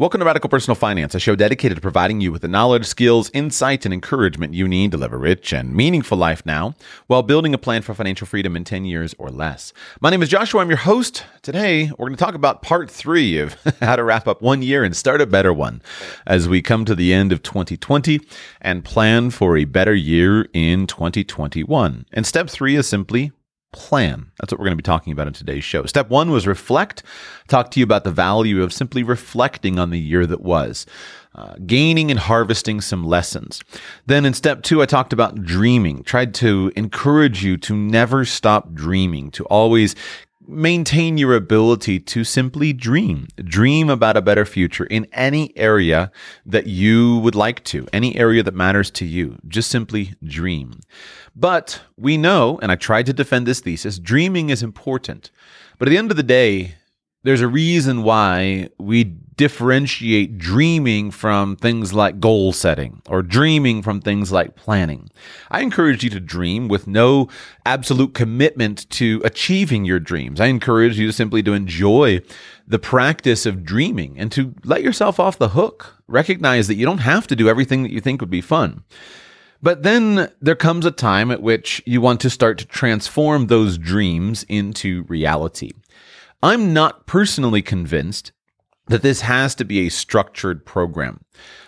Welcome to Radical Personal Finance, a show dedicated to providing you with the knowledge, skills, insight, and encouragement you need to live a rich and meaningful life now while building a plan for financial freedom in 10 years or less. My name is Joshua. I'm your host. Today, we're going to talk about part three of how to wrap up one year and start a better one as we come to the end of 2020 and plan for a better year in 2021. And step three is simply plan. That's what we're going to be talking about in today's show. Step one was reflect. Talk to you about the value of simply reflecting on the year that was, uh, gaining and harvesting some lessons. Then in step two, I talked about dreaming, tried to encourage you to never stop dreaming, to always maintain your ability to simply dream. Dream about a better future in any area that you would like to, any area that matters to you. Just simply dream. But we know, and I tried to defend this thesis, dreaming is important. But at the end of the day, there's a reason why we differentiate dreaming from things like goal setting or dreaming from things like planning. I encourage you to dream with no absolute commitment to achieving your dreams. I encourage you to simply to enjoy the practice of dreaming and to let yourself off the hook. Recognize that you don't have to do everything that you think would be fun. But then there comes a time at which you want to start to transform those dreams into reality. I'm not personally convinced that this has to be a structured program.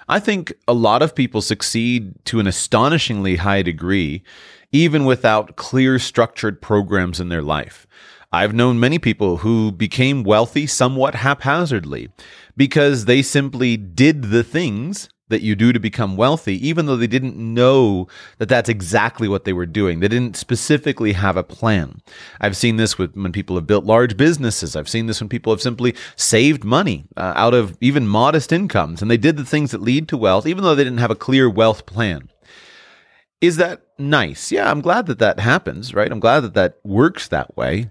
I think a lot of people succeed to an astonishingly high degree, even without clear structured programs in their life. I've known many people who became wealthy somewhat haphazardly because they simply did the things that you do to become wealthy, even though they didn't know that that's exactly what they were doing. They didn't specifically have a plan. I've seen this with when people have built large businesses. I've seen this when people have simply saved money uh, out of even modest incomes, and they did the things that lead to wealth, even though they didn't have a clear wealth plan. Is that nice? Yeah, I'm glad that that happens, right? I'm glad that that works that way.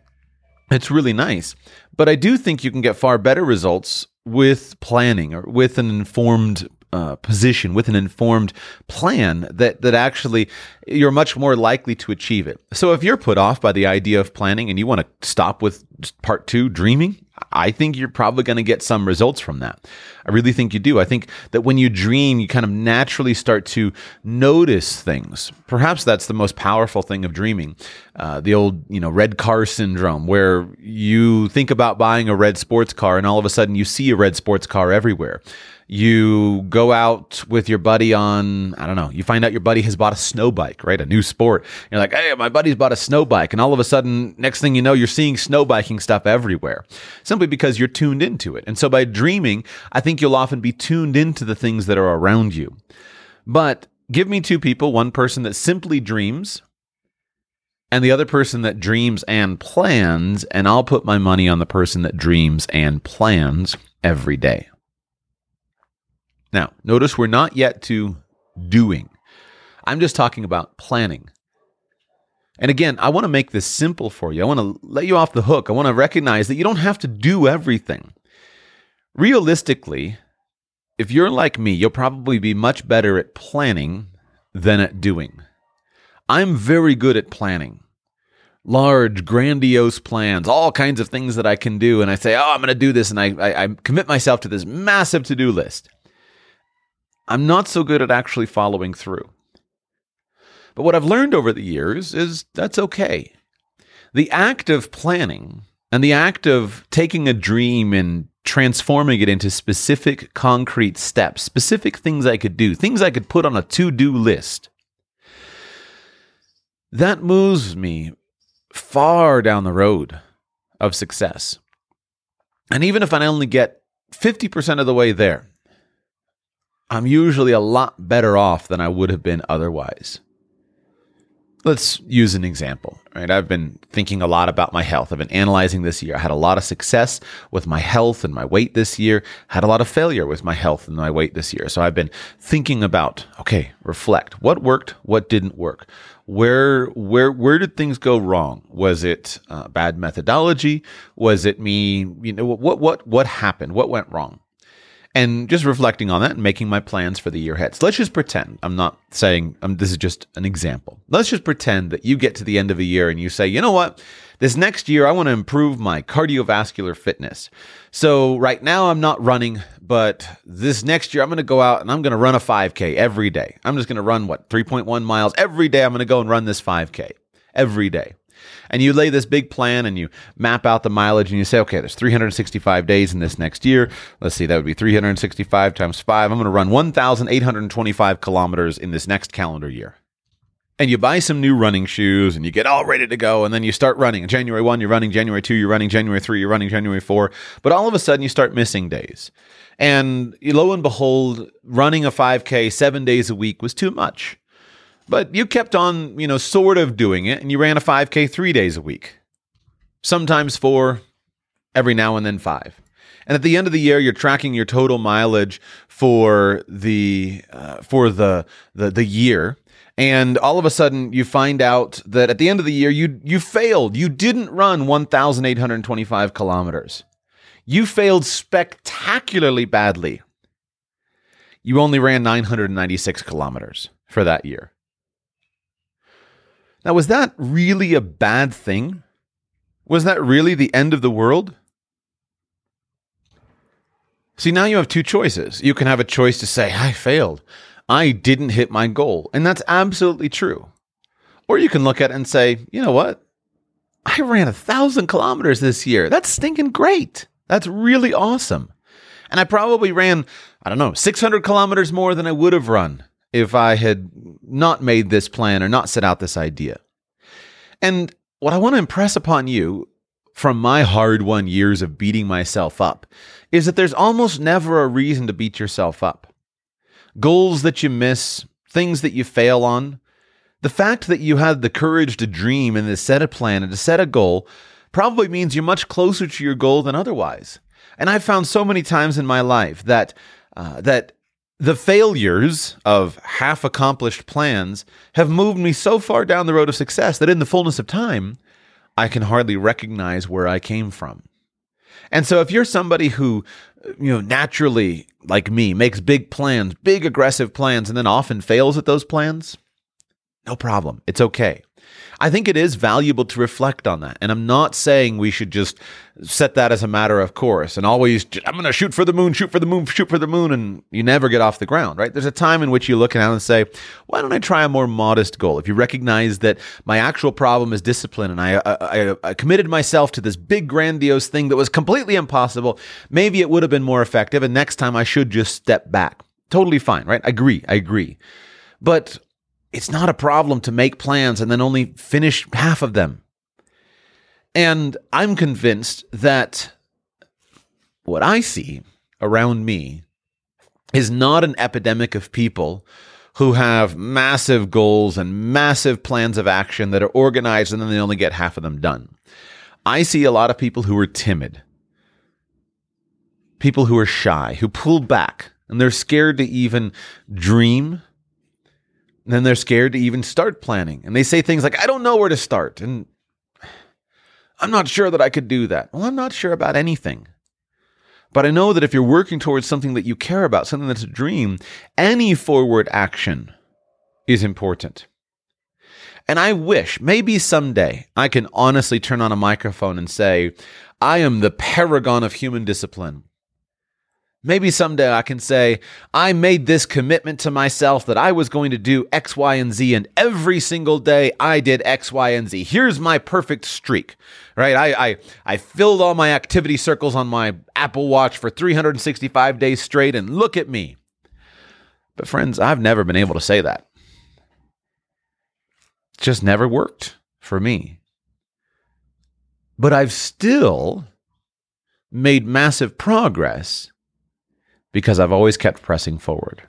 It's really nice. But I do think you can get far better results with planning or with an informed uh, position with an informed plan that that actually you're much more likely to achieve it. So if you're put off by the idea of planning and you want to stop with part 2 dreaming, I think you're probably going to get some results from that. I really think you do. I think that when you dream, you kind of naturally start to notice things. Perhaps that's the most powerful thing of dreaming. Uh, the old, you know, red car syndrome, where you think about buying a red sports car and all of a sudden you see a red sports car everywhere you go out with your buddy on, I don't know, you find out your buddy has bought a snow bike, right? A new sport. You're like, hey, my buddy's bought a snow bike. And all of a sudden, next thing you know, you're seeing snow biking stuff everywhere simply because you're tuned into it. And so by dreaming, I think you'll often be tuned into the things that are around you. But give me two people, one person that simply dreams and the other person that dreams and plans, and I'll put my money on the person that dreams and plans every day. Now, notice we're not yet to doing. I'm just talking about planning. And again, I want to make this simple for you. I want to let you off the hook. I want to recognize that you don't have to do everything. Realistically, if you're like me, you'll probably be much better at planning than at doing. I'm very good at planning. Large, grandiose plans, all kinds of things that I can do. And I say, oh, I'm going to do this. And I, I, I commit myself to this massive to do list. I'm not so good at actually following through. But what I've learned over the years is that's okay. The act of planning and the act of taking a dream and transforming it into specific concrete steps, specific things I could do, things I could put on a to do list, that moves me far down the road of success. And even if I only get 50% of the way there, I'm usually a lot better off than I would have been otherwise. let's use an example, right? I've been thinking a lot about my health. I've been analyzing this year. I had a lot of success with my health and my weight this year, had a lot of failure with my health and my weight this year. So I've been thinking about, okay, reflect. What worked? What didn't work? Where where where did things go wrong? Was it uh, bad methodology? Was it me, you know, what what what happened? What went wrong? And just reflecting on that and making my plans for the year ahead. So let's just pretend I'm not saying um, this is just an example. Let's just pretend that you get to the end of a year and you say, you know what? This next year, I want to improve my cardiovascular fitness. So right now, I'm not running, but this next year, I'm going to go out and I'm going to run a 5K every day. I'm just going to run what, 3.1 miles every day. I'm going to go and run this 5K every day and you lay this big plan and you map out the mileage and you say, okay, there's 365 days in this next year. Let's see, that would be 365 times five. I'm going to run 1,825 kilometers in this next calendar year. And you buy some new running shoes and you get all ready to go. And then you start running. January 1, you're running. January 2, you're running. January 3, you're running. January 4. But all of a sudden, you start missing days. And lo and behold, running a 5K seven days a week was too much. But you kept on, you know, sort of doing it, and you ran a 5K three days a week, sometimes four, every now and then five. And at the end of the year, you're tracking your total mileage for the uh, for the, the the year, and all of a sudden you find out that at the end of the year you you failed. You didn't run 1,825 kilometers. You failed spectacularly badly. You only ran 996 kilometers for that year. Now, was that really a bad thing? Was that really the end of the world? See, now you have two choices. You can have a choice to say, I failed. I didn't hit my goal. And that's absolutely true. Or you can look at it and say, you know what? I ran a thousand kilometers this year. That's stinking great. That's really awesome. And I probably ran, I don't know, 600 kilometers more than I would have run if I had not made this plan or not set out this idea. And what I want to impress upon you from my hard won years of beating myself up is that there's almost never a reason to beat yourself up. Goals that you miss, things that you fail on, the fact that you had the courage to dream and to set a plan and to set a goal probably means you're much closer to your goal than otherwise. And I've found so many times in my life that uh, that the failures of half accomplished plans have moved me so far down the road of success that in the fullness of time, I can hardly recognize where I came from. And so if you're somebody who, you know, naturally, like me, makes big plans, big aggressive plans, and then often fails at those plans, no problem. It's okay. I think it is valuable to reflect on that. And I'm not saying we should just set that as a matter of course and always, I'm going to shoot for the moon, shoot for the moon, shoot for the moon, and you never get off the ground, right? There's a time in which you look it and say, why don't I try a more modest goal? If you recognize that my actual problem is discipline and I, I, I committed myself to this big, grandiose thing that was completely impossible, maybe it would have been more effective. And next time I should just step back. Totally fine, right? I agree. I agree. But it's not a problem to make plans and then only finish half of them. And I'm convinced that what I see around me is not an epidemic of people who have massive goals and massive plans of action that are organized and then they only get half of them done. I see a lot of people who are timid, people who are shy, who pull back, and they're scared to even dream and then they're scared to even start planning. And they say things like, I don't know where to start. And I'm not sure that I could do that. Well, I'm not sure about anything. But I know that if you're working towards something that you care about, something that's a dream, any forward action is important. And I wish maybe someday I can honestly turn on a microphone and say, I am the paragon of human discipline. Maybe someday I can say, I made this commitment to myself that I was going to do X, Y, and Z, and every single day I did X, Y, and Z. Here's my perfect streak, right? I, I, I filled all my activity circles on my Apple Watch for 365 days straight, and look at me. But, friends, I've never been able to say that. It just never worked for me. But I've still made massive progress because I've always kept pressing forward.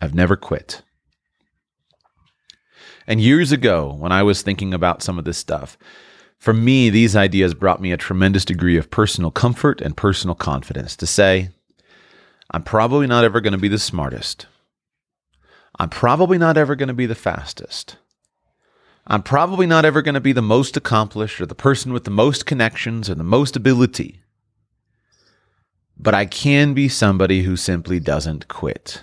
I've never quit. And years ago, when I was thinking about some of this stuff, for me, these ideas brought me a tremendous degree of personal comfort and personal confidence to say, I'm probably not ever going to be the smartest. I'm probably not ever going to be the fastest. I'm probably not ever going to be the most accomplished or the person with the most connections or the most ability. But I can be somebody who simply doesn't quit.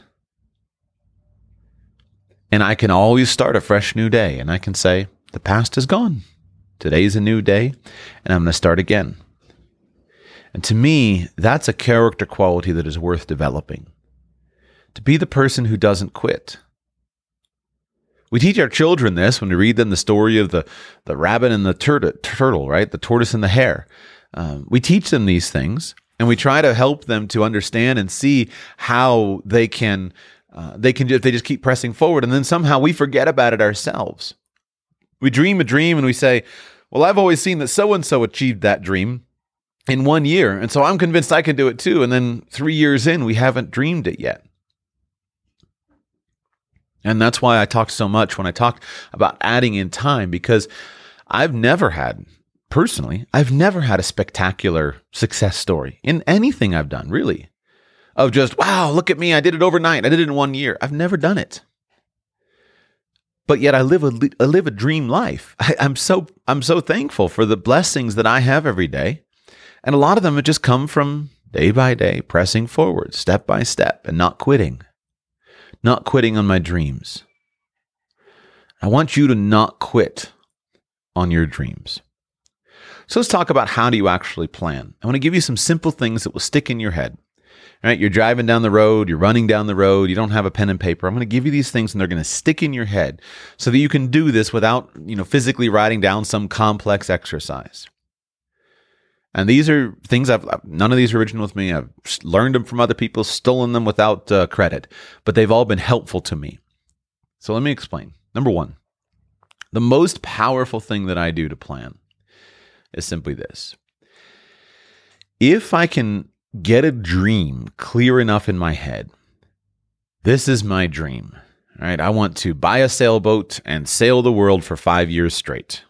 And I can always start a fresh new day and I can say, the past is gone. Today's a new day and I'm going to start again. And to me, that's a character quality that is worth developing. To be the person who doesn't quit. We teach our children this when we read them the story of the, the rabbit and the tur- turtle, right? The tortoise and the hare. Um, we teach them these things and we try to help them to understand and see how they can uh, they can if they just keep pressing forward and then somehow we forget about it ourselves we dream a dream and we say well i've always seen that so and so achieved that dream in one year. And so I'm convinced I can do it too. And then three years in, we haven't dreamed it yet. And that's why I talk so much when I talk about adding in time, because I've never had, personally, I've never had a spectacular success story in anything I've done, really. Of just, wow, look at me, I did it overnight. I did it in one year. I've never done it. But yet I live a, I live a dream life. I, I'm so I'm so thankful for the blessings that I have every day and a lot of them have just come from day by day, pressing forward, step by step, and not quitting. Not quitting on my dreams. I want you to not quit on your dreams. So let's talk about how do you actually plan. I want to give you some simple things that will stick in your head. All right, you're driving down the road, you're running down the road, you don't have a pen and paper. I'm going to give you these things and they're going to stick in your head so that you can do this without, you know, physically writing down some complex exercise. And these are things I've, none of these are original with me. I've learned them from other people, stolen them without uh, credit, but they've all been helpful to me. So let me explain. Number one, the most powerful thing that I do to plan is simply this. If I can get a dream clear enough in my head, this is my dream. All right. I want to buy a sailboat and sail the world for five years straight.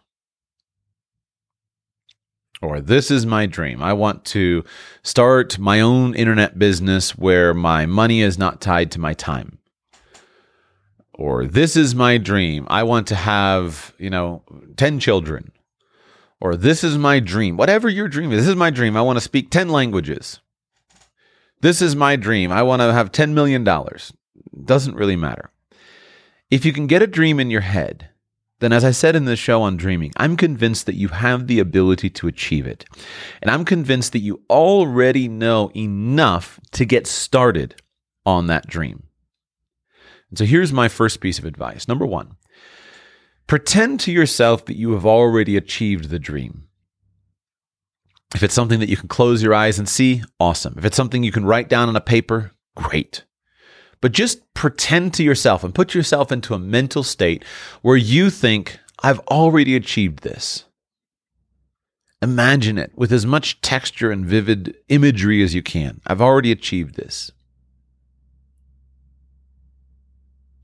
Or this is my dream. I want to start my own internet business where my money is not tied to my time. Or this is my dream. I want to have, you know, 10 children. Or this is my dream. Whatever your dream is, this is my dream. I want to speak 10 languages. This is my dream. I want to have $10 million. Doesn't really matter. If you can get a dream in your head, then as I said in the show on dreaming, I'm convinced that you have the ability to achieve it. And I'm convinced that you already know enough to get started on that dream. And so here's my first piece of advice. Number one, pretend to yourself that you have already achieved the dream. If it's something that you can close your eyes and see, awesome. If it's something you can write down on a paper, great. But just pretend to yourself and put yourself into a mental state where you think, I've already achieved this. Imagine it with as much texture and vivid imagery as you can. I've already achieved this.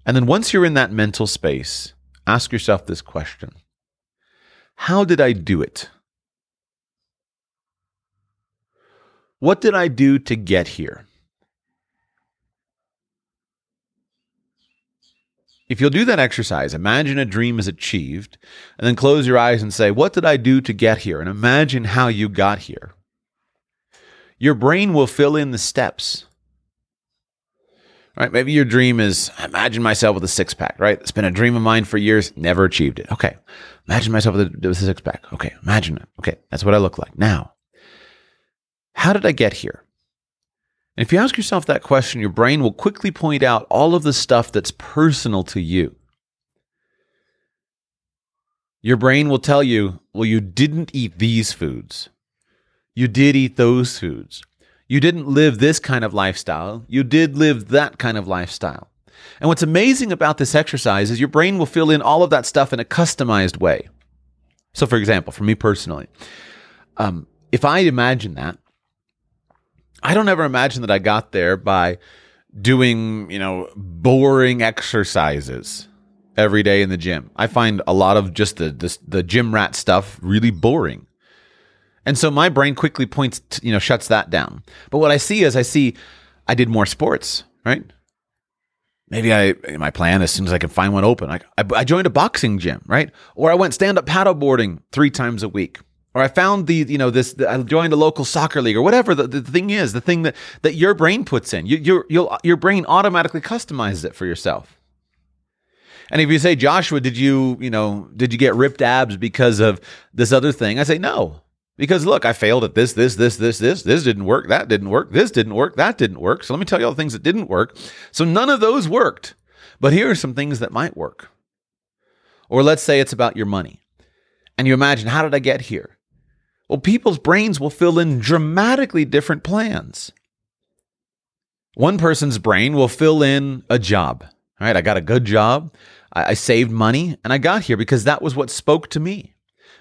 And then once you're in that mental space, ask yourself this question How did I do it? What did I do to get here? If you'll do that exercise, imagine a dream is achieved, and then close your eyes and say, What did I do to get here? And imagine how you got here. Your brain will fill in the steps. Right? Maybe your dream is imagine myself with a six pack, right? It's been a dream of mine for years, never achieved it. Okay. Imagine myself with a, with a six pack. Okay. Imagine it. Okay. That's what I look like. Now, how did I get here? And if you ask yourself that question, your brain will quickly point out all of the stuff that's personal to you. Your brain will tell you, well, you didn't eat these foods. You did eat those foods. You didn't live this kind of lifestyle. You did live that kind of lifestyle. And what's amazing about this exercise is your brain will fill in all of that stuff in a customized way. So, for example, for me personally, um, if I imagine that, I don't ever imagine that I got there by doing, you know, boring exercises. every day in the gym. I find a lot of just the the, the gym rat stuff really boring. And so my brain quickly points, to, you know, shuts that down. But what I see is I see I did more sports, right? Maybe I my plan as soon as I can find one open. I, I joined a boxing gym, right? Or I went stand up paddleboarding three times a week. Or I found the you know this I joined a local soccer league or whatever the, the thing is the thing that that your brain puts in you, your your your brain automatically customizes it for yourself. And if you say Joshua, did you you know did you get ripped abs because of this other thing? I say no. Because look, I failed at this, this, this, this, this. This didn't work. That didn't work. This didn't work. That didn't work. So let me tell you all the things that didn't work. So none of those worked. But here are some things that might work. Or let's say it's about your money. And you imagine, how did I get here? Well, people's brains will fill in dramatically different plans. One person's brain will fill in a job. All right, I got a good job. I, saved money and I got here because that was what spoke to me.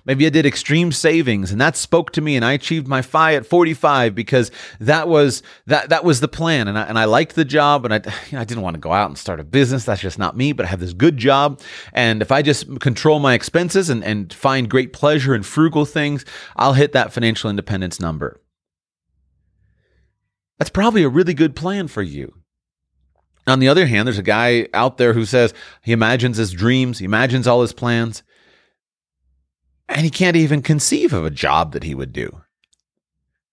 Maybe I did extreme savings and that spoke to me and I achieved my FI at 45 because that was that that was the plan and I, and I liked the job and I, you know, I didn't want to go out and start a business. That's just not me, but I have this good job. And if I just control my expenses and, and find great pleasure in frugal things, I'll hit that financial independence number. That's probably a really good plan for you. On the other hand, there's a guy out there who says he imagines his dreams, he imagines all his plans, and he can't even conceive of a job that he would do.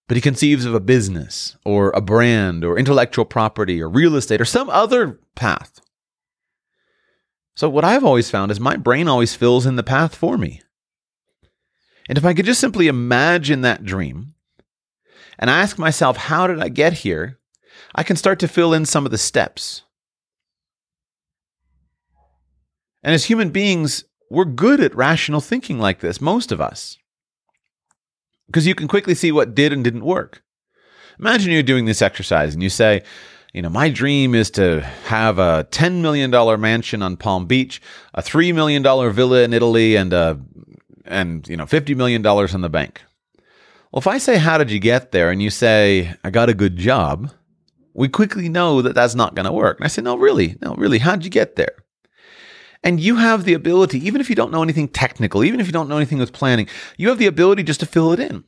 But he conceives of a business or a brand or intellectual property or real estate or some other path. So, what I've always found is my brain always fills in the path for me. And if I could just simply imagine that dream and ask myself, how did I get here? I can start to fill in some of the steps. And as human beings, we're good at rational thinking like this, most of us, because you can quickly see what did and didn't work. Imagine you're doing this exercise and you say, you know, my dream is to have a $10 million mansion on Palm Beach, a $3 million villa in Italy, and, a, and you know, $50 million in the bank. Well, if I say, How did you get there? and you say, I got a good job, we quickly know that that's not going to work. And I say, No, really, no, really, how'd you get there? And you have the ability, even if you don't know anything technical, even if you don't know anything with planning, you have the ability just to fill it in.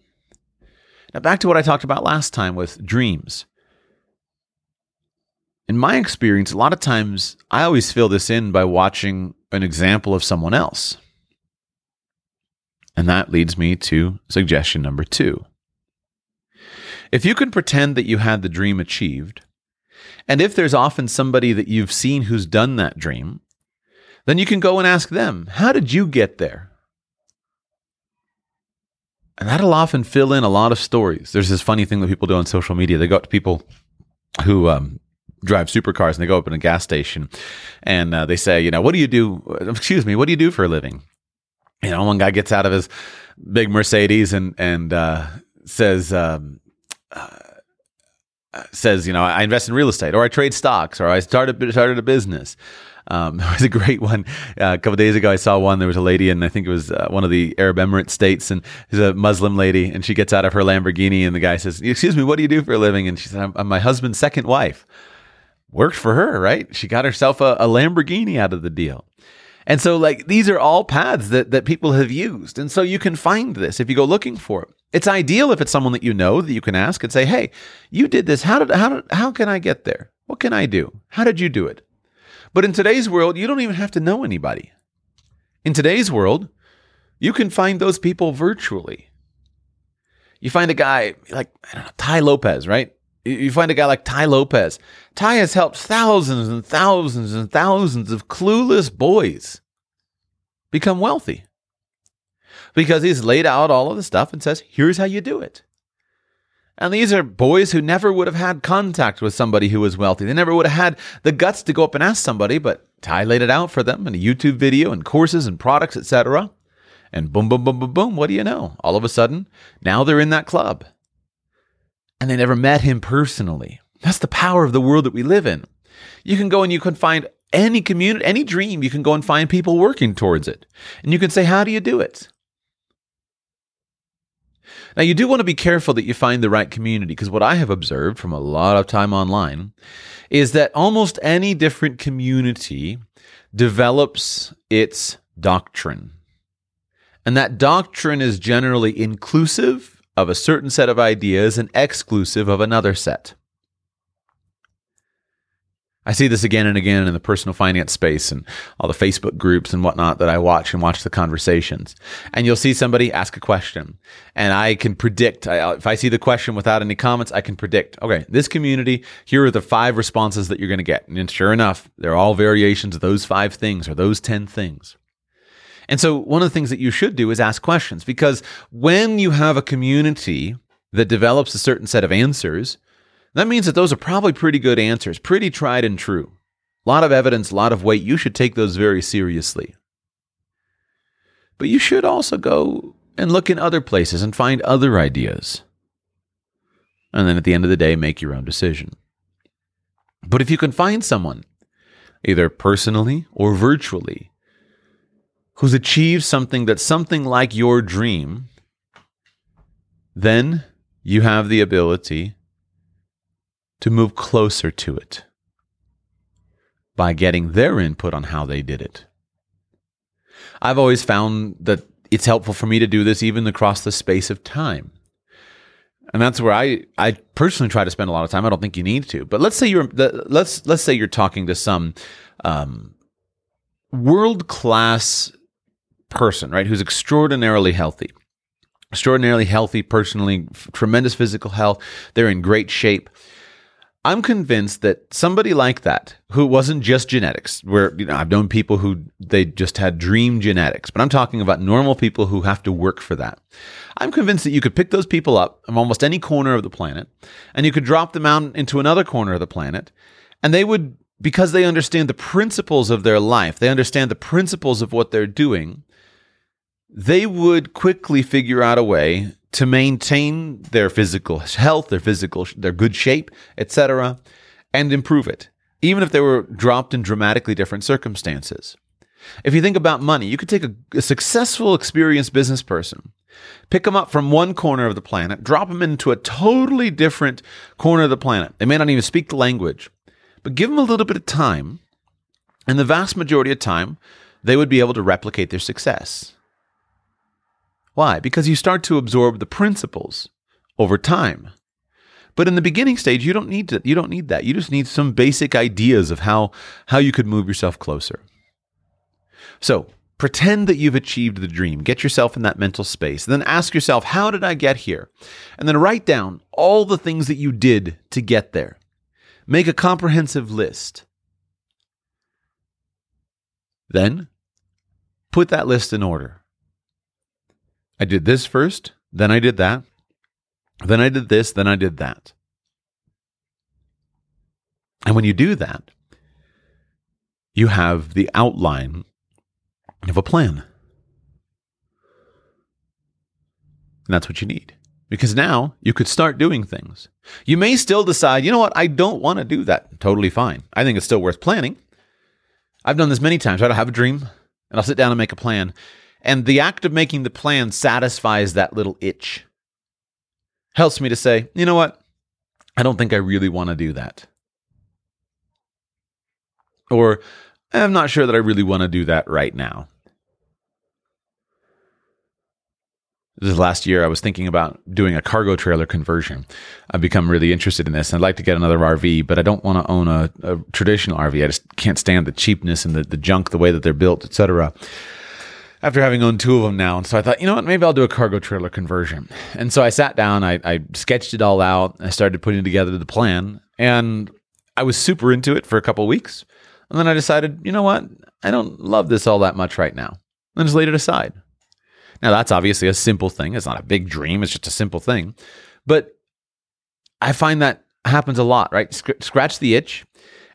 Now, back to what I talked about last time with dreams. In my experience, a lot of times I always fill this in by watching an example of someone else. And that leads me to suggestion number two. If you can pretend that you had the dream achieved, and if there's often somebody that you've seen who's done that dream, then you can go and ask them, How did you get there? And that'll often fill in a lot of stories. There's this funny thing that people do on social media. They go up to people who um, drive supercars and they go up in a gas station and uh, they say, you know, what do you do? Excuse me, what do you do for a living? You know, one guy gets out of his big Mercedes and and uh, says. Um, uh, says, you know, I invest in real estate, or I trade stocks, or I started started a business, um, there was a great one uh, a couple days ago. I saw one. There was a lady, and I think it was uh, one of the Arab Emirates states, and she's a Muslim lady, and she gets out of her Lamborghini, and the guy says, "Excuse me, what do you do for a living?" And she said, "I'm, I'm my husband's second wife." Worked for her, right? She got herself a, a Lamborghini out of the deal. And so, like, these are all paths that, that people have used. And so you can find this if you go looking for it. It's ideal if it's someone that you know that you can ask and say, Hey, you did this. How did, how did, how can I get there? What can I do? How did you do it? But in today's world, you don't even have to know anybody. In today's world, you can find those people virtually. You find a guy like know, Tai Lopez, right? You find a guy like Tai Lopez. Tai has helped thousands and thousands and thousands of clueless boys become wealthy because he's laid out all of the stuff and says, here's how you do it. And these are boys who never would have had contact with somebody who was wealthy. They never would have had the guts to go up and ask somebody, but Tai laid it out for them in a YouTube video and courses and products, etc. And boom, boom, boom, boom, boom. What do you know? All of a sudden, now they're in that club. And they never met him personally. That's the power of the world that we live in. You can go and you can find any community, any dream, you can go and find people working towards it. And you can say, How do you do it? Now, you do want to be careful that you find the right community because what I have observed from a lot of time online is that almost any different community develops its doctrine. And that doctrine is generally inclusive of a certain set of ideas and exclusive of another set. I see this again and again in the personal finance space and all the Facebook groups and whatnot that I watch and watch the conversations. And you'll see somebody ask a question, and I can predict. I, if I see the question without any comments, I can predict. Okay, this community, here are the five responses that you're going to get, and sure enough, they're all variations of those five things or those ten things. And so, one of the things that you should do is ask questions because when you have a community that develops a certain set of answers, that means that those are probably pretty good answers, pretty tried and true. A lot of evidence, a lot of weight. You should take those very seriously. But you should also go and look in other places and find other ideas. And then at the end of the day, make your own decision. But if you can find someone, either personally or virtually, who's achieved something that's something like your dream, then you have the ability to move closer to it by getting their input on how they did it. I've always found that it's helpful for me to do this even across the space of time. And that's where I, I personally try to spend a lot of time. I don't think you need to, but let's say you're let's let's say you're talking to some um, world class person, right, who's extraordinarily healthy, extraordinarily healthy personally, tremendous physical health. They're in great shape. I'm convinced that somebody like that, who wasn't just genetics, where you know I've known people who they just had dream genetics, but I'm talking about normal people who have to work for that. I'm convinced that you could pick those people up from almost any corner of the planet, and you could drop them out into another corner of the planet, and they would, because they understand the principles of their life, they understand the principles of what they're doing, they would quickly figure out a way to maintain their physical health, their physical, their good shape, etc., and improve it, even if they were dropped in dramatically different circumstances. If you think about money, you could take a, a, successful, experienced business person, pick them up from one corner of the planet, drop them into a totally different corner of the planet. They may not even speak the language, but give them a little bit of time, and the vast majority of time, they would be able to replicate their success. Why? Because you start to absorb the principles over time. But in the beginning stage, you don't need to, you don't need that. You just need some basic ideas of how how you could move yourself closer. So, pretend that you've achieved the dream. Get yourself in that mental space. Then ask yourself, how did I get here? And then write down all the things that you did to get there. Make a comprehensive list. Then put that list in order. I did this first, then I did that, then I did this, then I did that. And when you do that, you have the outline of a plan. And that's what you need. Because now you could start doing things. You may still decide, you know what, I don't want to do that. Totally fine. I think it's still worth planning. I've done this many times. Right? I have a dream and I'll sit down and make a plan. And the act of making the plan satisfies that little itch. Helps me to say, you know what? I don't think I really want to do that. Or I'm not sure that I really want to do that right now. This last year, I was thinking about doing a cargo trailer conversion. I've become really interested in this. I'd like to get another RV, but I don't want to own a, a traditional RV. I just can't stand the cheapness and the, the junk, the way that they're built, etc after having owned two of them now. And so I thought, you know what, maybe I'll do a cargo trailer conversion. And so I sat down, I, I sketched it all out, I started putting together the plan, and I was super into it for a couple weeks. And then I decided, you know what, I don't love this all that much right now. And just laid it aside. Now, that's obviously a simple thing. It's not a big dream, it's just a simple thing. But I find that happens a lot, right? Scratch the itch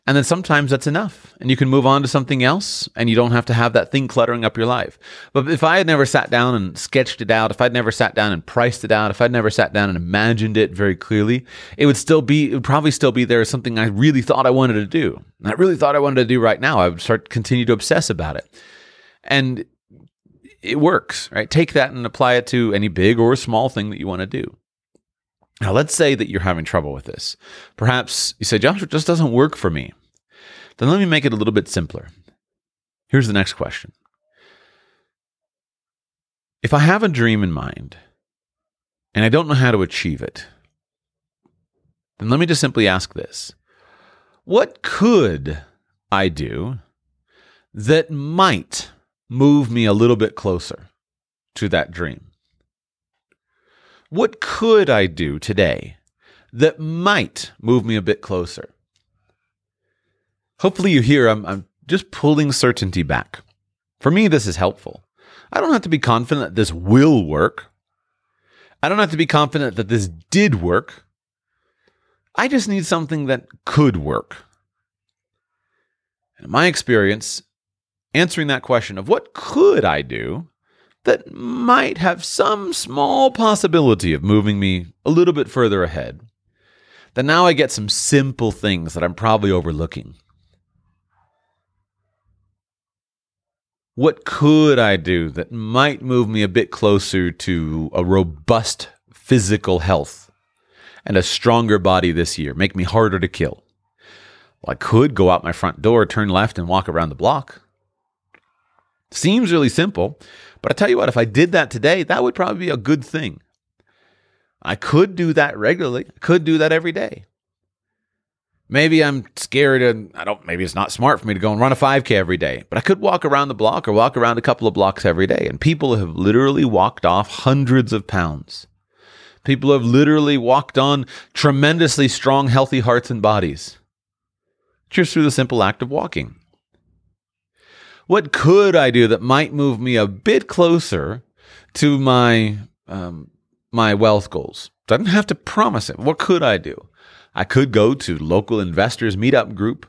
and then sometimes that's enough and you can move on to something else and you don't have to have that thing cluttering up your life. But if I had never sat down and sketched it out, if I'd never sat down and priced it out, if I'd never sat down and imagined it very clearly, it would still be, it would probably still be there as something I really thought I wanted to do. And I really thought I wanted to do right now. I would start continue to obsess about it. And it works, right? Take that and apply it to any big or small thing that you want to do. Now, let's say that you're having trouble with this. Perhaps you say, Josh, it just doesn't work for me. Then let me make it a little bit simpler. Here's the next question If I have a dream in mind and I don't know how to achieve it, then let me just simply ask this What could I do that might move me a little bit closer to that dream? What could I do today that might move me a bit closer? Hopefully, you hear I'm, I'm just pulling certainty back. For me, this is helpful. I don't have to be confident that this will work. I don't have to be confident that this did work. I just need something that could work. In my experience, answering that question of what could I do that might have some small possibility of moving me a little bit further ahead, then now I get some simple things that I'm probably overlooking. What could I do that might move me a bit closer to a robust physical health and a stronger body this year, make me harder to kill? Well, I could go out my front door, turn left, and walk around the block. Seems really simple, but I tell you what, if I did that today, that would probably be a good thing. I could do that regularly. I could do that every day. Maybe I'm scared and I don't maybe it's not smart for me to go and run a 5k every day, but I could walk around the block or walk around a couple of blocks every day and people have literally walked off hundreds of pounds. People have literally walked on tremendously strong healthy hearts and bodies just through the simple act of walking. What could I do that might move me a bit closer to my um, my wealth goals? Doesn't have to promise it. What could I do? I could go to local investors meetup group.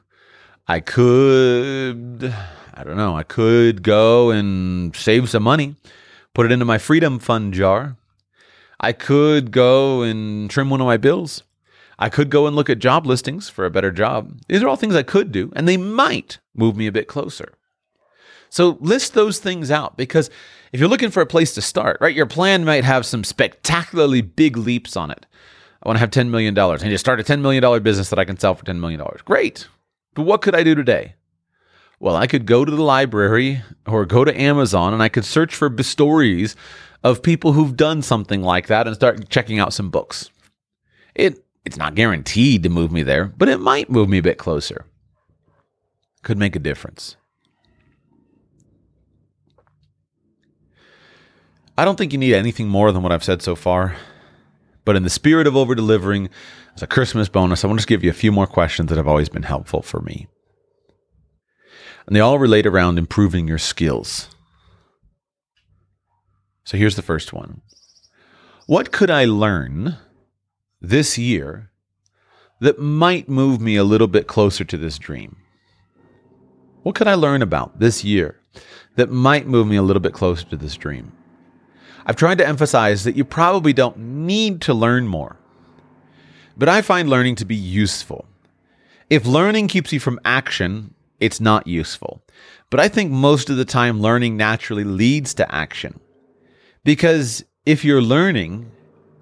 I could I don't know. I could go and save some money, put it into my freedom fund jar. I could go and trim one of my bills. I could go and look at job listings for a better job. These are all things I could do, and they might move me a bit closer. So list those things out because if you're looking for a place to start, right, your plan might have some spectacularly big leaps on it. I want to have $10 million. I need to start a $10 million business that I can sell for $10 million. Great. But what could I do today? Well, I could go to the library or go to Amazon and I could search for stories of people who've done something like that and start checking out some books. It it's not guaranteed to move me there, but it might move me a bit closer. Could make a difference. I don't think you need anything more than what I've said so far. But in the spirit of over delivering, as a Christmas bonus, I want to give you a few more questions that have always been helpful for me. And they all relate around improving your skills. So here's the first one What could I learn this year that might move me a little bit closer to this dream? What could I learn about this year that might move me a little bit closer to this dream? I've tried to emphasize that you probably don't need to learn more. But I find learning to be useful. If learning keeps you from action, it's not useful. But I think most of the time, learning naturally leads to action. Because if you're learning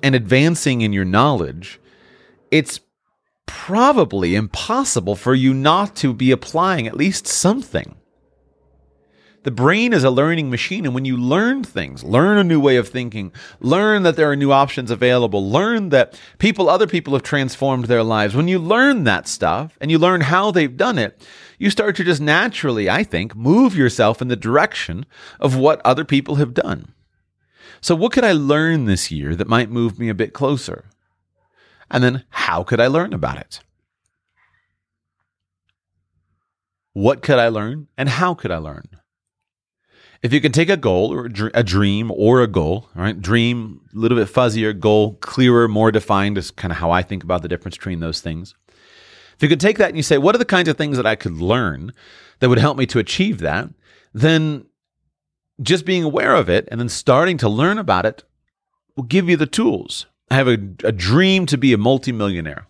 and advancing in your knowledge, it's probably impossible for you not to be applying at least something. The brain is a learning machine. And when you learn things, learn a new way of thinking, learn that there are new options available, learn that people, other people have transformed their lives. When you learn that stuff and you learn how they've done it, you start to just naturally, I think, move yourself in the direction of what other people have done. So, what could I learn this year that might move me a bit closer? And then, how could I learn about it? What could I learn and how could I learn? If you can take a goal or a dream or a goal, right? Dream, a little bit fuzzier, goal, clearer, more defined is kind of how I think about the difference between those things. If you could take that and you say, what are the kinds of things that I could learn that would help me to achieve that? Then just being aware of it and then starting to learn about it will give you the tools. I have a, a dream to be a multimillionaire.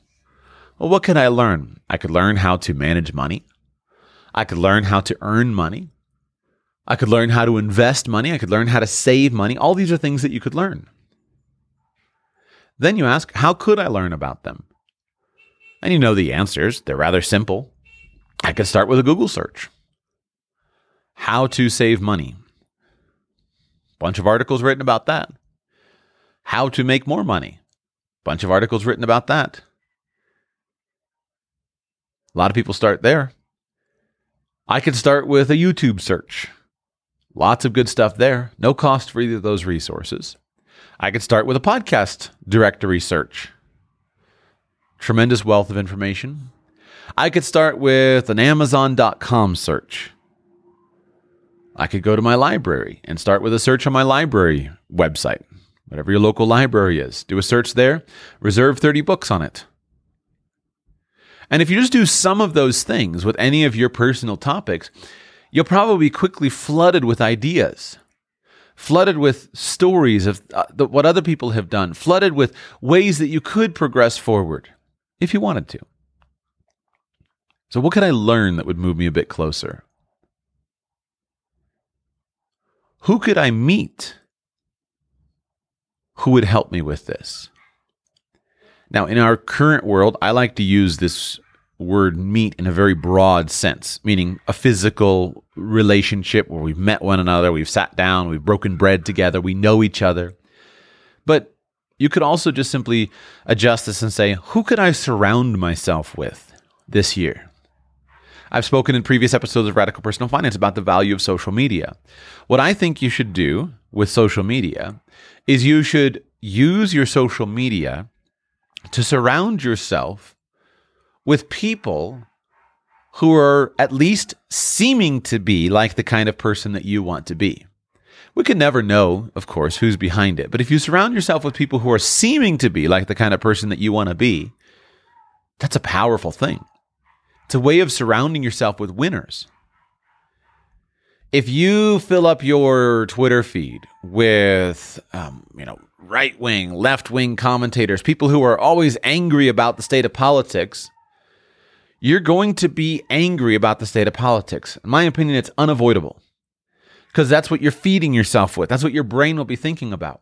Well, what can I learn? I could learn how to manage money. I could learn how to earn money. I could learn how to invest money. I could learn how to save money. All these are things that you could learn. Then you ask, how could I learn about them? And you know the answers. They're rather simple. I could start with a Google search. How to save money. Bunch of articles written about that. How to make more money. Bunch of articles written about that. A lot of people start there. I could start with a YouTube search. Lots of good stuff there. No cost for either of those resources. I could start with a podcast directory search. Tremendous wealth of information. I could start with an Amazon.com search. I could go to my library and start with a search on my library website, whatever your local library is. Do a search there, reserve 30 books on it. And if you just do some of those things with any of your personal topics, you'll probably be quickly flooded with ideas, flooded with stories of uh, what other people have done, flooded with ways that you could progress forward if you wanted to. So, what could I learn that would move me a bit closer? Who could I meet who would help me with this? Now, in our current world, I like to use this word meet in a very broad sense, meaning a physical relationship where we've met one another, we've sat down, we've broken bread together, we know each other. But you could also just simply adjust this and say, who could I surround myself with this year? I've spoken in previous episodes of Radical Personal Finance about the value of social media. What I think you should do with social media is you should use your social media to surround yourself with people who are at least seeming to be like the kind of person that you want to be. We can never know, of course, who's behind it. But if you surround yourself with people who are seeming to be like the kind of person that you want to be, that's a powerful thing. It's a way of surrounding yourself with winners. If you fill up your Twitter feed with, um, you know, right wing, left wing commentators, people who are always angry about the state of politics, you're going to be angry about the state of politics. In my opinion, it's unavoidable because that's what you're feeding yourself with. That's what your brain will be thinking about.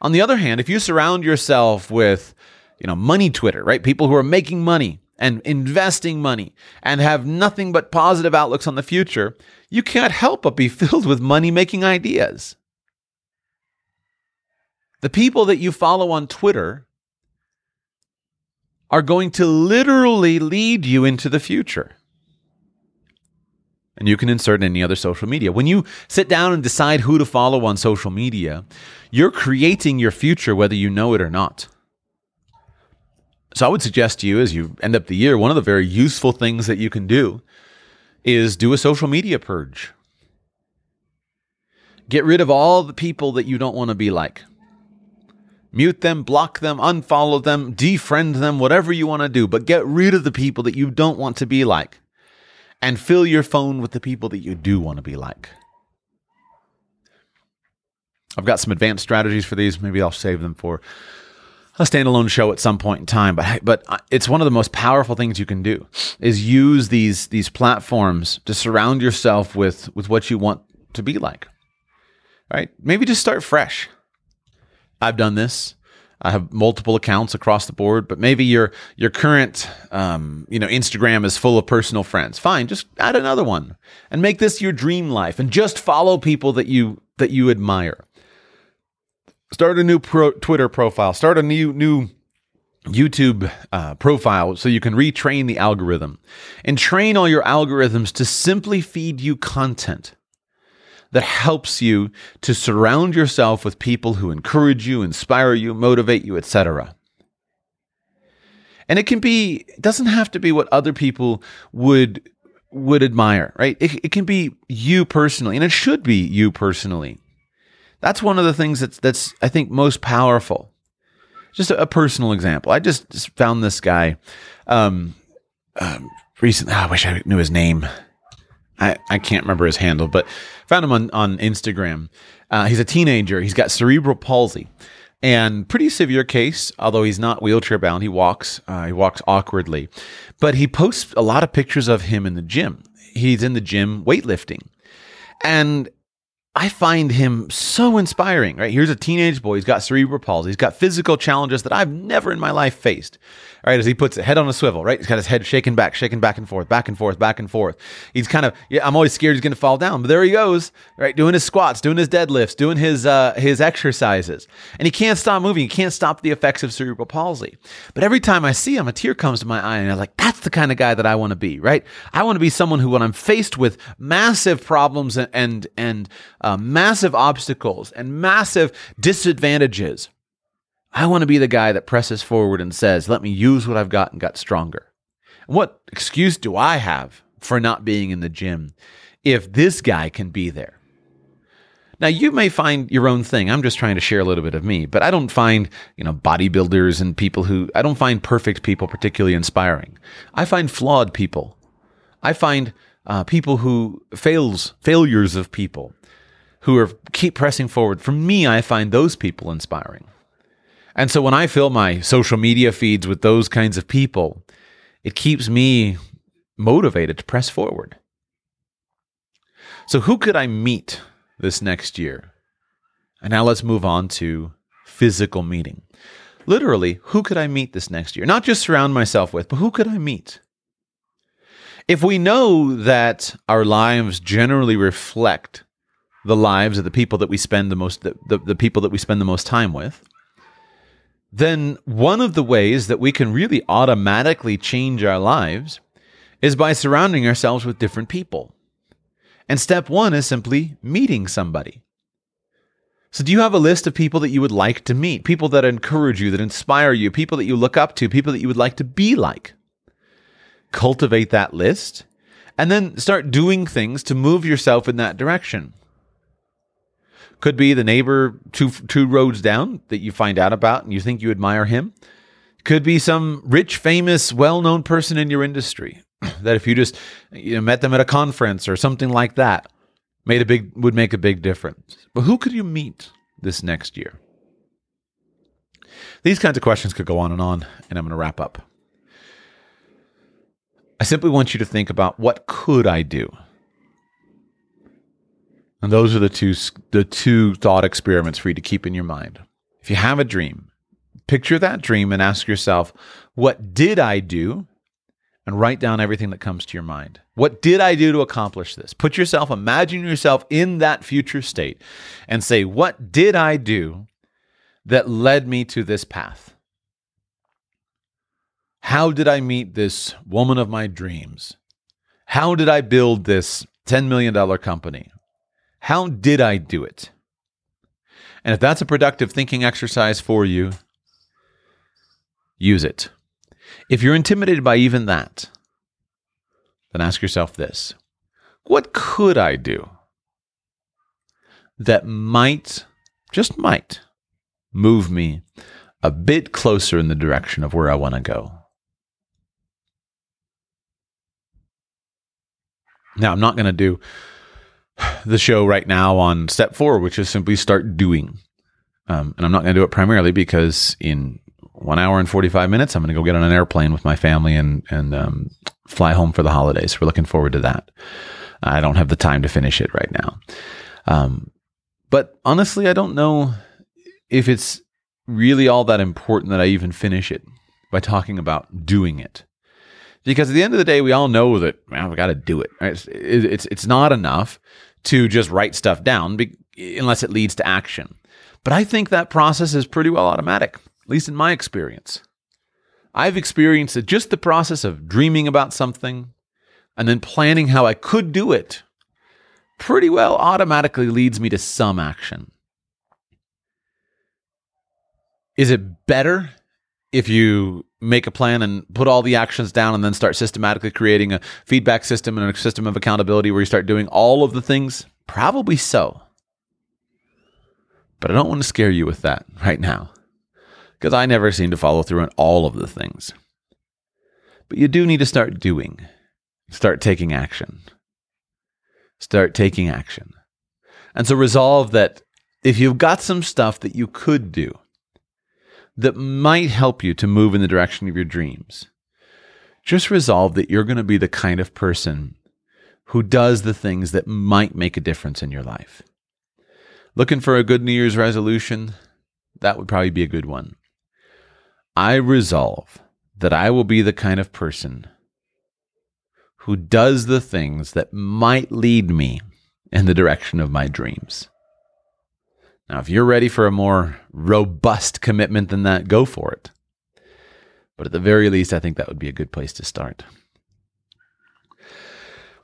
On the other hand, if you surround yourself with, you know, money Twitter, right? People who are making money and investing money and have nothing but positive outlooks on the future, you can't help but be filled with money making ideas. The people that you follow on Twitter are going to literally lead you into the future. And you can insert any other social media. When you sit down and decide who to follow on social media, you're creating your future whether you know it or not. So I would suggest to you as you end up the year, one of the very useful things that you can do is do a social media purge. Get rid of all the people that you don't want to be like. Mute them, block them, unfollow them, defriend them, whatever you want to do, but get rid of the people that you don't want to be like. And fill your phone with the people that you do want to be like. I've got some advanced strategies for these. Maybe I'll save them for a standalone show at some point in time. But but uh, it's one of the most powerful things you can do is use these these platforms to surround yourself with with what you want to be like. Right? Maybe just start fresh. I've done this. I have multiple accounts across the board, but maybe your your current um, you know Instagram is full of personal friends. Fine, just add another one and make this your dream life, and just follow people that you that you admire. Start a new pro- Twitter profile. Start a new new YouTube uh, profile so you can retrain the algorithm and train all your algorithms to simply feed you content that helps you to surround yourself with people who encourage you, inspire you, motivate you, etc. And it can be it doesn't have to be what other people would would admire, right? It, it can be you personally, and it should be you personally. That's one of the things that's that's I think most powerful. Just a, a personal example. I just, just found this guy um, um recently. Oh, I wish I knew his name. I, I can't remember his handle, but found him on, on Instagram. Uh, he's a teenager. He's got cerebral palsy and pretty severe case, although he's not wheelchair bound. He walks, uh, he walks awkwardly, but he posts a lot of pictures of him in the gym. He's in the gym weightlifting. And I find him so inspiring, right? Here's a teenage boy. He's got cerebral palsy. He's got physical challenges that I've never in my life faced. Right, as he puts it, head on a swivel, right? He's got his head shaking back, shaking back and forth, back and forth, back and forth. He's kind of, yeah, I'm always scared he's going to fall down, but there he goes, right? Doing his squats, doing his deadlifts, doing his uh, his exercises, and he can't stop moving. He can't stop the effects of cerebral palsy. But every time I see him, a tear comes to my eye, and I'm like, that's the kind of guy that I want to be, right? I want to be someone who, when I'm faced with massive problems and and, and uh, massive obstacles and massive disadvantages I want to be the guy that presses forward and says, let me use what I've got and got stronger. what excuse do I have for not being in the gym if this guy can be there? Now you may find your own thing. I'm just trying to share a little bit of me, but I don't find, you know, bodybuilders and people who I don't find perfect people particularly inspiring. I find flawed people. I find uh, people who fails failures of people who are keep pressing forward. For me, I find those people inspiring. And so when I fill my social media feeds with those kinds of people, it keeps me motivated to press forward. So, who could I meet this next year? And now let's move on to physical meeting. Literally, who could I meet this next year? Not just surround myself with, but who could I meet? If we know that our lives generally reflect the lives of the people that we spend the most the, the, the people that we spend the most time with, then one of the ways that we can really automatically change our lives is by surrounding ourselves with different people. And step one is simply meeting somebody. So, do you have a list of people that you would like to meet? People that encourage you, that inspire you, people that you look up to, people that you would like to be like? Cultivate that list and then start doing things to move yourself in that direction. Could be the neighbor two two roads down that you find out about and you think you admire him. Could be some rich, famous, well-known person in your industry that if you just you know, met them at a conference or something like that, made a big would make a big difference. But who could you meet this next year? These kinds of questions could go on and on, and I'm going to wrap up. I simply want you to think about what could I do? And those are the two the two thought experiments for you to keep in your mind. If you have a dream, picture that dream and ask yourself, what did I do? And write down everything that comes to your mind. What did I do to accomplish this? Put yourself, imagine yourself in that future state and say, what did I do that led me to this path? How did I meet this woman of my dreams? How did I build this $10 million company? How did I do it? And if that's a productive thinking exercise for you, use it. If you're intimidated by even that, then ask yourself this What could I do that might, just might, move me a bit closer in the direction of where I want to go? Now, I'm not going to do the show right now on step four, which is simply start doing. Um, and I'm not going to do it primarily because in one hour and 45 minutes, I'm going to go get on an airplane with my family and, and um, fly home for the holidays. We're looking forward to that. I don't have the time to finish it right now. Um, but honestly, I don't know if it's really all that important that I even finish it by talking about doing it. Because at the end of the day, we all know that man, we got to do it. It's, it's, it's not enough to just write stuff down be, unless it leads to action. But I think that process is pretty well automatic, at least in my experience. I've experienced that just the process of dreaming about something and then planning how I could do it pretty well automatically leads me to some action. Is it better if you make a plan and put all the actions down and then start systematically creating a feedback system and a system of accountability where you start doing all of the things? Probably so. But I don't want to scare you with that right now because I never seem to follow through on all of the things. But you do need to start doing, start taking action. Start taking action. And so resolve that if you've got some stuff that you could do, that might help you to move in the direction of your dreams. Just resolve that you're going to be the kind of person who does the things that might make a difference in your life. Looking for a good New Year's resolution? That would probably be a good one. I resolve that I will be the kind of person who does the things that might lead me in the direction of my dreams. Now, if you're ready for a more robust commitment than that, go for it. But at the very least, I think that would be a good place to start.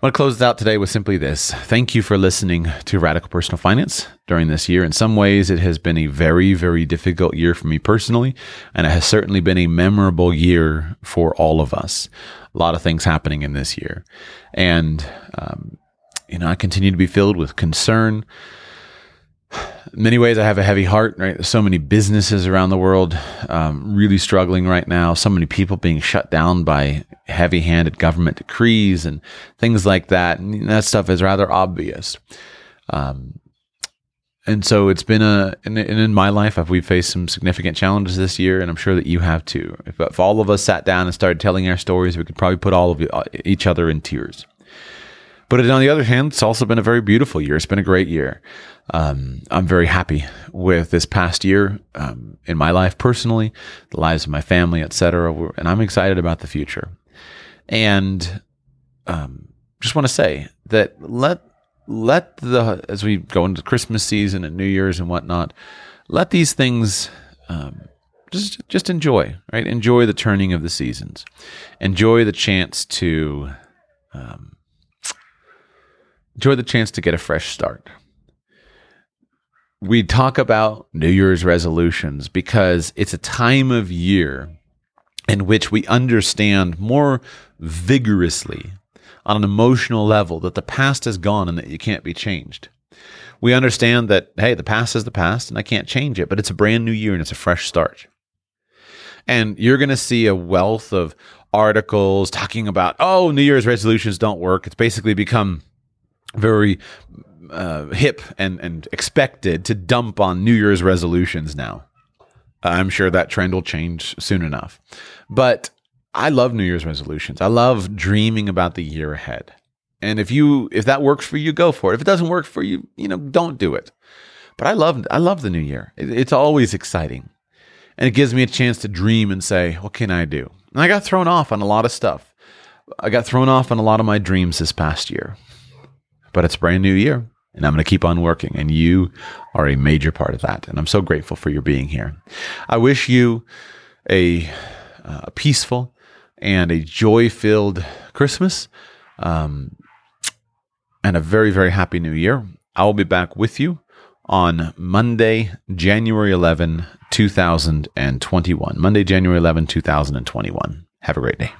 I want to close out today with simply this. Thank you for listening to Radical Personal Finance during this year. In some ways, it has been a very, very difficult year for me personally, and it has certainly been a memorable year for all of us. A lot of things happening in this year. And, um, you know, I continue to be filled with concern in many ways, I have a heavy heart. Right, there's so many businesses around the world um, really struggling right now. So many people being shut down by heavy-handed government decrees and things like that. And that stuff is rather obvious. Um, and so it's been a, and in my life, we've faced some significant challenges this year, and I'm sure that you have too. If, if all of us sat down and started telling our stories, we could probably put all of uh, each other in tears. But on the other hand, it's also been a very beautiful year. It's been a great year. Um, I'm very happy with this past year um, in my life personally, the lives of my family, etc. And I'm excited about the future. And um, just want to say that let let the as we go into Christmas season and New Year's and whatnot, let these things um, just just enjoy, right? Enjoy the turning of the seasons, enjoy the chance to um, enjoy the chance to get a fresh start. We talk about New Year's resolutions because it's a time of year in which we understand more vigorously on an emotional level that the past is gone and that you can't be changed. We understand that, hey, the past is the past and I can't change it, but it's a brand new year and it's a fresh start. And you're going to see a wealth of articles talking about, oh, New Year's resolutions don't work. It's basically become very uh, hip and, and expected to dump on New Year's resolutions now. I'm sure that trend will change soon enough. But I love New Year's resolutions. I love dreaming about the year ahead. And if you if that works for you, go for it. If it doesn't work for you, you know, don't do it. But I love I love the new year. It, it's always exciting. And it gives me a chance to dream and say, what can I do? And I got thrown off on a lot of stuff. I got thrown off on a lot of my dreams this past year but it's a brand new year and I'm going to keep on working. And you are a major part of that. And I'm so grateful for your being here. I wish you a, uh, peaceful and a joy filled Christmas um, and a very, very happy new year. I will be back with you on Monday, January 11, 2021. Monday, January 11, 2021. Have a great day.